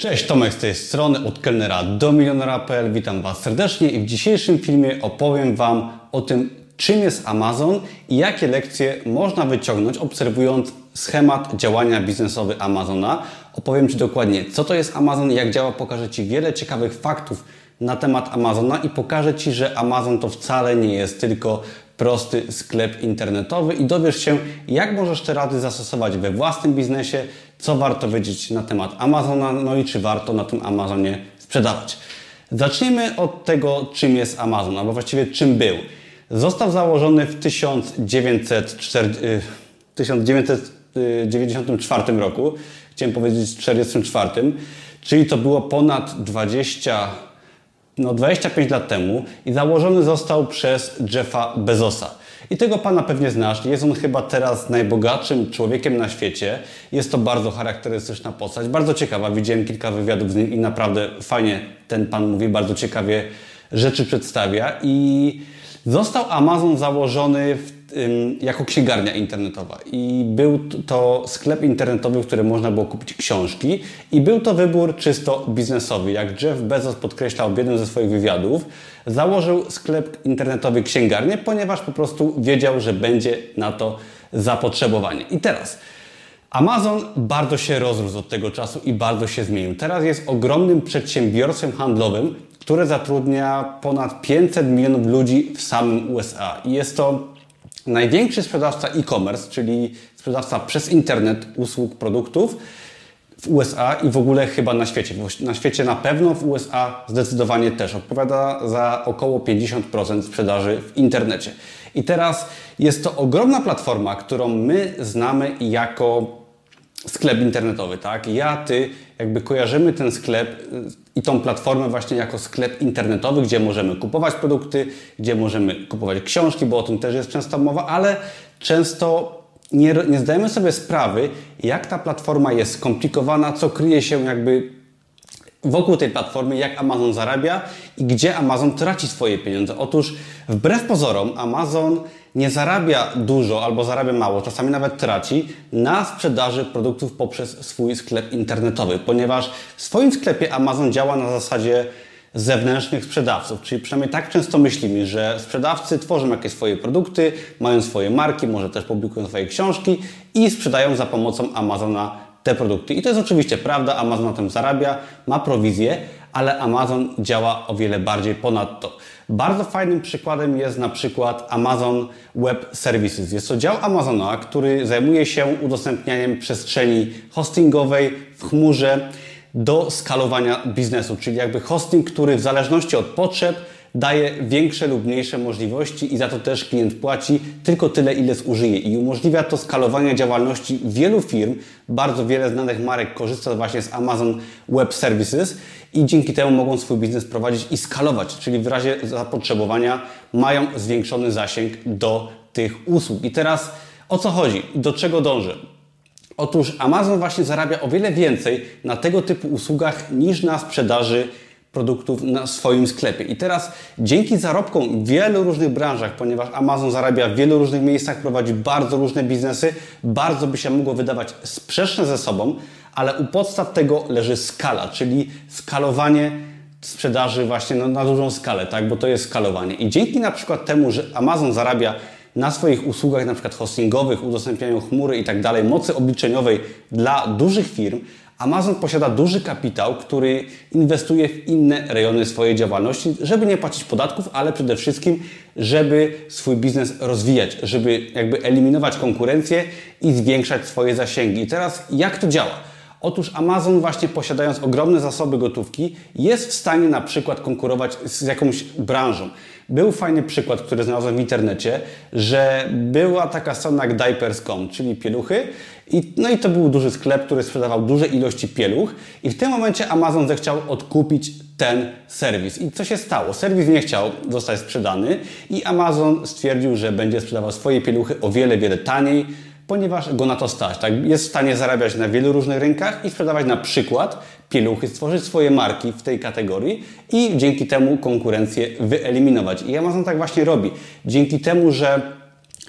Cześć, Tomek z tej strony, od kelnera do milionera.pl. Witam Was serdecznie i w dzisiejszym filmie opowiem Wam o tym, czym jest Amazon i jakie lekcje można wyciągnąć, obserwując schemat działania biznesowy Amazona. Opowiem Ci dokładnie, co to jest Amazon, jak działa, pokażę Ci wiele ciekawych faktów na temat Amazona i pokażę Ci, że Amazon to wcale nie jest tylko prosty sklep internetowy i dowiesz się, jak możesz te rady zastosować we własnym biznesie, co warto wiedzieć na temat Amazona, no i czy warto na tym Amazonie sprzedawać. Zacznijmy od tego, czym jest Amazon, albo właściwie czym był. Został założony w 1904, 1994 roku, chciałem powiedzieć 1944, czyli to było ponad 20 no 25 lat temu i założony został przez Jeffa Bezosa. I tego pana pewnie znasz. Jest on chyba teraz najbogatszym człowiekiem na świecie. Jest to bardzo charakterystyczna postać, bardzo ciekawa. Widziałem kilka wywiadów z nim i naprawdę fajnie ten pan mówi, bardzo ciekawie rzeczy przedstawia. I został Amazon założony w jako księgarnia internetowa. I był to sklep internetowy, w którym można było kupić książki. I był to wybór czysto biznesowy. Jak Jeff Bezos podkreślał w jednym ze swoich wywiadów, założył sklep internetowy księgarnię, ponieważ po prostu wiedział, że będzie na to zapotrzebowanie. I teraz. Amazon bardzo się rozrósł od tego czasu i bardzo się zmienił. Teraz jest ogromnym przedsiębiorstwem handlowym, które zatrudnia ponad 500 milionów ludzi w samym USA. I jest to największy sprzedawca e-commerce, czyli sprzedawca przez internet usług, produktów w USA i w ogóle chyba na świecie. Na świecie na pewno, w USA zdecydowanie też. Odpowiada za około 50% sprzedaży w internecie. I teraz jest to ogromna platforma, którą my znamy jako sklep internetowy, tak? Ja, ty, jakby kojarzymy ten sklep y, i tą platformę właśnie jako sklep internetowy, gdzie możemy kupować produkty, gdzie możemy kupować książki, bo o tym też jest często mowa, ale często nie, nie zdajemy sobie sprawy, jak ta platforma jest skomplikowana, co kryje się jakby wokół tej platformy, jak Amazon zarabia i gdzie Amazon traci swoje pieniądze. Otóż wbrew pozorom Amazon nie zarabia dużo albo zarabia mało, czasami nawet traci na sprzedaży produktów poprzez swój sklep internetowy, ponieważ w swoim sklepie Amazon działa na zasadzie zewnętrznych sprzedawców, czyli przynajmniej tak często myślimy, że sprzedawcy tworzą jakieś swoje produkty, mają swoje marki, może też publikują swoje książki i sprzedają za pomocą Amazona te produkty. I to jest oczywiście prawda, Amazon na tym zarabia, ma prowizję, ale Amazon działa o wiele bardziej ponadto. Bardzo fajnym przykładem jest na przykład Amazon Web Services. Jest to dział Amazona, który zajmuje się udostępnianiem przestrzeni hostingowej w chmurze do skalowania biznesu, czyli jakby hosting, który w zależności od potrzeb daje większe lub mniejsze możliwości i za to też klient płaci tylko tyle, ile zużyje. I umożliwia to skalowanie działalności wielu firm. Bardzo wiele znanych marek korzysta właśnie z Amazon Web Services i dzięki temu mogą swój biznes prowadzić i skalować, czyli w razie zapotrzebowania mają zwiększony zasięg do tych usług. I teraz o co chodzi? Do czego dążę? Otóż Amazon właśnie zarabia o wiele więcej na tego typu usługach niż na sprzedaży produktów na swoim sklepie. I teraz dzięki zarobkom w wielu różnych branżach, ponieważ Amazon zarabia w wielu różnych miejscach, prowadzi bardzo różne biznesy, bardzo by się mogło wydawać sprzeczne ze sobą, ale u podstaw tego leży skala, czyli skalowanie sprzedaży właśnie no, na dużą skalę, tak? bo to jest skalowanie. I dzięki na przykład temu, że Amazon zarabia na swoich usługach, na przykład hostingowych, udostępnianiu chmury i tak dalej, mocy obliczeniowej dla dużych firm, Amazon posiada duży kapitał, który inwestuje w inne rejony swojej działalności, żeby nie płacić podatków, ale przede wszystkim, żeby swój biznes rozwijać, żeby jakby eliminować konkurencję i zwiększać swoje zasięgi. I teraz jak to działa? Otóż Amazon właśnie posiadając ogromne zasoby gotówki jest w stanie na przykład konkurować z jakąś branżą. Był fajny przykład, który znalazłem w internecie, że była taka strona jak diapers.com, czyli pieluchy i, no i to był duży sklep, który sprzedawał duże ilości pieluch i w tym momencie Amazon zechciał odkupić ten serwis. I co się stało? Serwis nie chciał zostać sprzedany i Amazon stwierdził, że będzie sprzedawał swoje pieluchy o wiele, wiele taniej, ponieważ go na to stać. Tak? Jest w stanie zarabiać na wielu różnych rynkach i sprzedawać na przykład pieluchy, stworzyć swoje marki w tej kategorii i dzięki temu konkurencję wyeliminować. I Amazon tak właśnie robi. Dzięki temu, że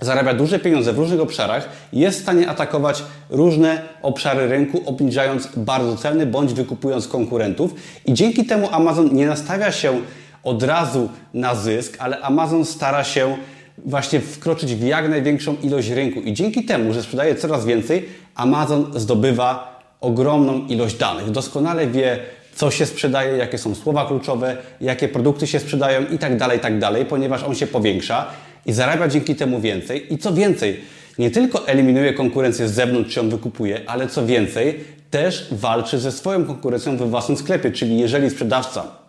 zarabia duże pieniądze w różnych obszarach, jest w stanie atakować różne obszary rynku, obniżając bardzo ceny bądź wykupując konkurentów. I dzięki temu Amazon nie nastawia się od razu na zysk, ale Amazon stara się właśnie wkroczyć w jak największą ilość rynku. I dzięki temu, że sprzedaje coraz więcej, Amazon zdobywa ogromną ilość danych. Doskonale wie, co się sprzedaje, jakie są słowa kluczowe, jakie produkty się sprzedają i tak dalej, tak dalej, ponieważ on się powiększa i zarabia dzięki temu więcej. I co więcej, nie tylko eliminuje konkurencję z zewnątrz, czy ją wykupuje, ale co więcej, też walczy ze swoją konkurencją we własnym sklepie. Czyli jeżeli sprzedawca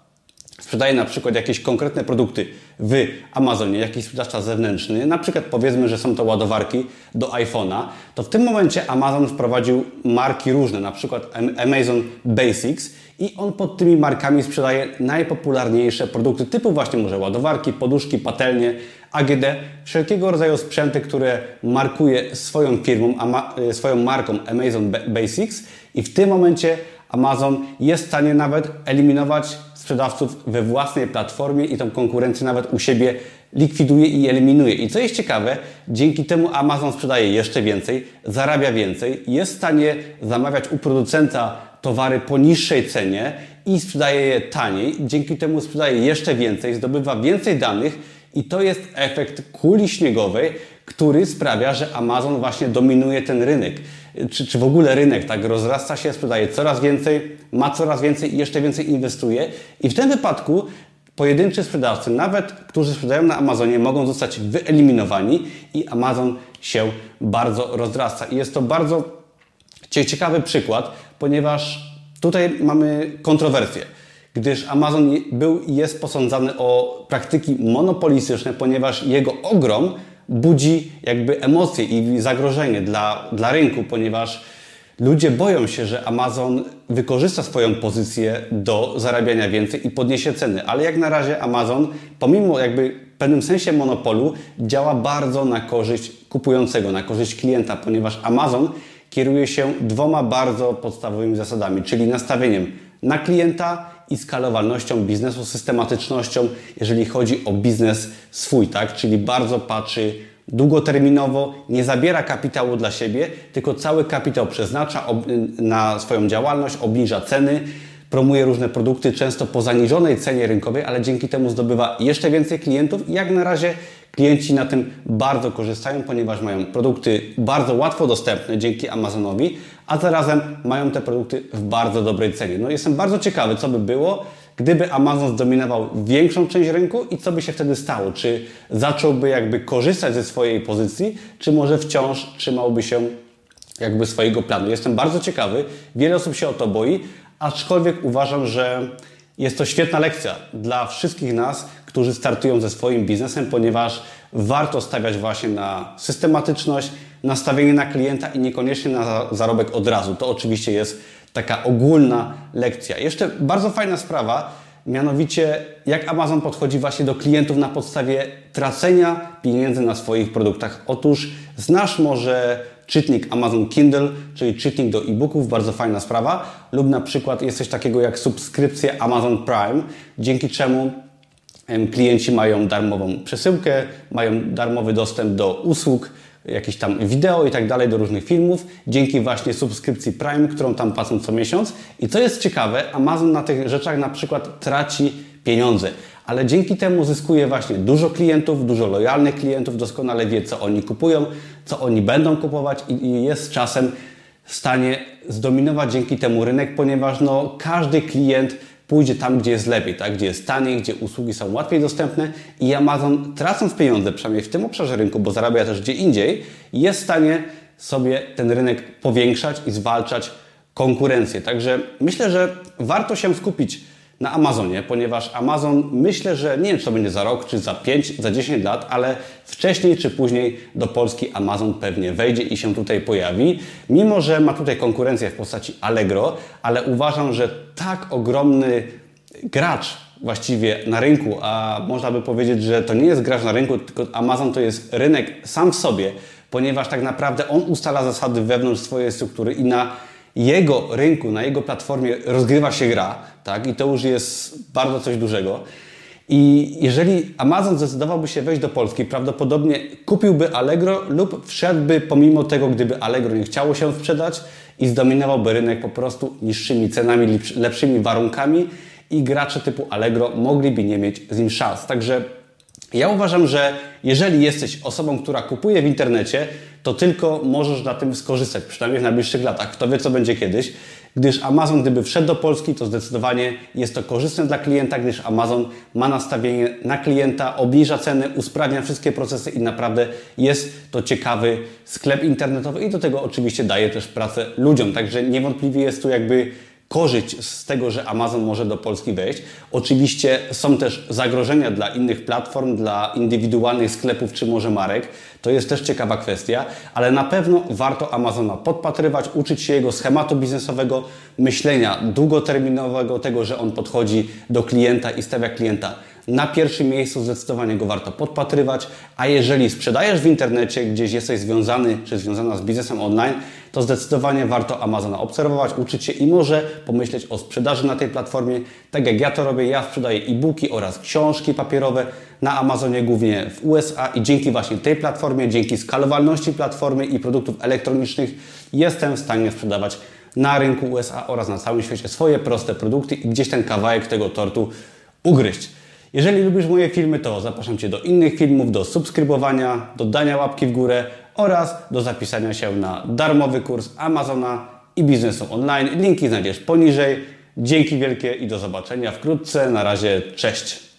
sprzedaje na przykład jakieś konkretne produkty w Amazonie, jakiś sprzedawca zewnętrzny, na przykład powiedzmy, że są to ładowarki do iPhone'a, to w tym momencie Amazon wprowadził marki różne, na przykład Amazon Basics i on pod tymi markami sprzedaje najpopularniejsze produkty typu właśnie może ładowarki, poduszki, patelnie, AGD, wszelkiego rodzaju sprzęty, które markuje swoją firmą, e, swoją marką Amazon Basics i w tym momencie Amazon jest w stanie nawet eliminować sprzedawców we własnej platformie i tą konkurencję nawet u siebie likwiduje i eliminuje. I co jest ciekawe, dzięki temu Amazon sprzedaje jeszcze więcej, zarabia więcej, jest w stanie zamawiać u producenta towary po niższej cenie i sprzedaje je taniej. Dzięki temu sprzedaje jeszcze więcej, zdobywa więcej danych i to jest efekt kuli śniegowej, który sprawia, że Amazon właśnie dominuje ten rynek. Czy, czy w ogóle rynek tak rozrasta się, sprzedaje coraz więcej, ma coraz więcej i jeszcze więcej inwestuje. I w tym wypadku pojedynczy sprzedawcy, nawet którzy sprzedają na Amazonie, mogą zostać wyeliminowani i Amazon się bardzo rozrasta. I jest to bardzo ciekawy przykład, ponieważ tutaj mamy kontrowersję gdyż Amazon był i jest posądzany o praktyki monopolistyczne, ponieważ jego ogrom budzi jakby emocje i zagrożenie dla, dla rynku, ponieważ ludzie boją się, że Amazon wykorzysta swoją pozycję do zarabiania więcej i podniesie ceny. Ale jak na razie Amazon, pomimo jakby w pewnym sensie monopolu, działa bardzo na korzyść kupującego, na korzyść klienta, ponieważ Amazon kieruje się dwoma bardzo podstawowymi zasadami, czyli nastawieniem na klienta i skalowalnością biznesu, systematycznością, jeżeli chodzi o biznes swój, tak? Czyli bardzo patrzy długoterminowo, nie zabiera kapitału dla siebie, tylko cały kapitał przeznacza na swoją działalność, obniża ceny, promuje różne produkty, często po zaniżonej cenie rynkowej, ale dzięki temu zdobywa jeszcze więcej klientów i jak na razie klienci na tym bardzo korzystają, ponieważ mają produkty bardzo łatwo dostępne dzięki Amazonowi, a zarazem mają te produkty w bardzo dobrej cenie. No jestem bardzo ciekawy, co by było, gdyby Amazon zdominował większą część rynku i co by się wtedy stało? Czy zacząłby jakby korzystać ze swojej pozycji, czy może wciąż trzymałby się jakby swojego planu? Jestem bardzo ciekawy. Wiele osób się o to boi, aczkolwiek uważam, że jest to świetna lekcja dla wszystkich nas, którzy startują ze swoim biznesem, ponieważ warto stawiać właśnie na systematyczność, nastawienie na klienta i niekoniecznie na zarobek od razu. To oczywiście jest taka ogólna lekcja. Jeszcze bardzo fajna sprawa, mianowicie jak Amazon podchodzi właśnie do klientów na podstawie tracenia pieniędzy na swoich produktach. Otóż znasz może czytnik Amazon Kindle, czyli czytnik do e-booków, bardzo fajna sprawa, lub na przykład jest coś takiego jak subskrypcja Amazon Prime, dzięki czemu klienci mają darmową przesyłkę, mają darmowy dostęp do usług, jakieś tam wideo i tak dalej, do różnych filmów, dzięki właśnie subskrypcji Prime, którą tam płacą co miesiąc. I co jest ciekawe, Amazon na tych rzeczach na przykład traci pieniądze, ale dzięki temu zyskuje właśnie dużo klientów, dużo lojalnych klientów, doskonale wie, co oni kupują, co oni będą kupować i jest czasem w stanie zdominować dzięki temu rynek, ponieważ no, każdy klient pójdzie tam, gdzie jest lepiej, tak? gdzie jest taniej, gdzie usługi są łatwiej dostępne i Amazon tracąc pieniądze, przynajmniej w tym obszarze rynku, bo zarabia też gdzie indziej, jest w stanie sobie ten rynek powiększać i zwalczać konkurencję. Także myślę, że warto się skupić na Amazonie, ponieważ Amazon myślę, że nie wiem, czy to będzie za rok, czy za 5, za 10 lat, ale wcześniej czy później do Polski Amazon pewnie wejdzie i się tutaj pojawi. Mimo, że ma tutaj konkurencję w postaci Allegro, ale uważam, że tak ogromny gracz właściwie na rynku, a można by powiedzieć, że to nie jest gracz na rynku, tylko Amazon to jest rynek sam w sobie, ponieważ tak naprawdę on ustala zasady wewnątrz swojej struktury i na jego rynku, na jego platformie rozgrywa się gra, tak? I to już jest bardzo coś dużego. I jeżeli Amazon zdecydowałby się wejść do Polski, prawdopodobnie kupiłby Allegro lub wszedłby pomimo tego, gdyby Allegro nie chciało się sprzedać i zdominowałby rynek po prostu niższymi cenami, lepszymi warunkami i gracze typu Allegro mogliby nie mieć z nim szans. Także ja uważam, że jeżeli jesteś osobą, która kupuje w internecie, to tylko możesz na tym skorzystać, przynajmniej w najbliższych latach. Kto wie, co będzie kiedyś gdyż Amazon, gdyby wszedł do Polski, to zdecydowanie jest to korzystne dla klienta, gdyż Amazon ma nastawienie na klienta, obniża ceny, usprawnia wszystkie procesy i naprawdę jest to ciekawy sklep internetowy i do tego oczywiście daje też pracę ludziom. Także niewątpliwie jest tu jakby korzyść z tego, że Amazon może do Polski wejść. Oczywiście są też zagrożenia dla innych platform, dla indywidualnych sklepów czy może marek. To jest też ciekawa kwestia, ale na pewno warto Amazona podpatrywać, uczyć się jego schematu biznesowego, myślenia długoterminowego, tego, że on podchodzi do klienta i stawia klienta na pierwszym miejscu zdecydowanie go warto podpatrywać, a jeżeli sprzedajesz w internecie, gdzieś jesteś związany czy związana z biznesem online, to zdecydowanie warto Amazona obserwować, uczyć się i może pomyśleć o sprzedaży na tej platformie. Tak jak ja to robię, ja sprzedaję e-booki oraz książki papierowe na Amazonie, głównie w USA i dzięki właśnie tej platformie, dzięki skalowalności platformy i produktów elektronicznych jestem w stanie sprzedawać na rynku USA oraz na całym świecie swoje proste produkty i gdzieś ten kawałek tego tortu ugryźć. Jeżeli lubisz moje filmy, to zapraszam Cię do innych filmów, do subskrybowania, do dania łapki w górę oraz do zapisania się na darmowy kurs Amazona i biznesu online. Linki znajdziesz poniżej. Dzięki wielkie i do zobaczenia wkrótce. Na razie, cześć.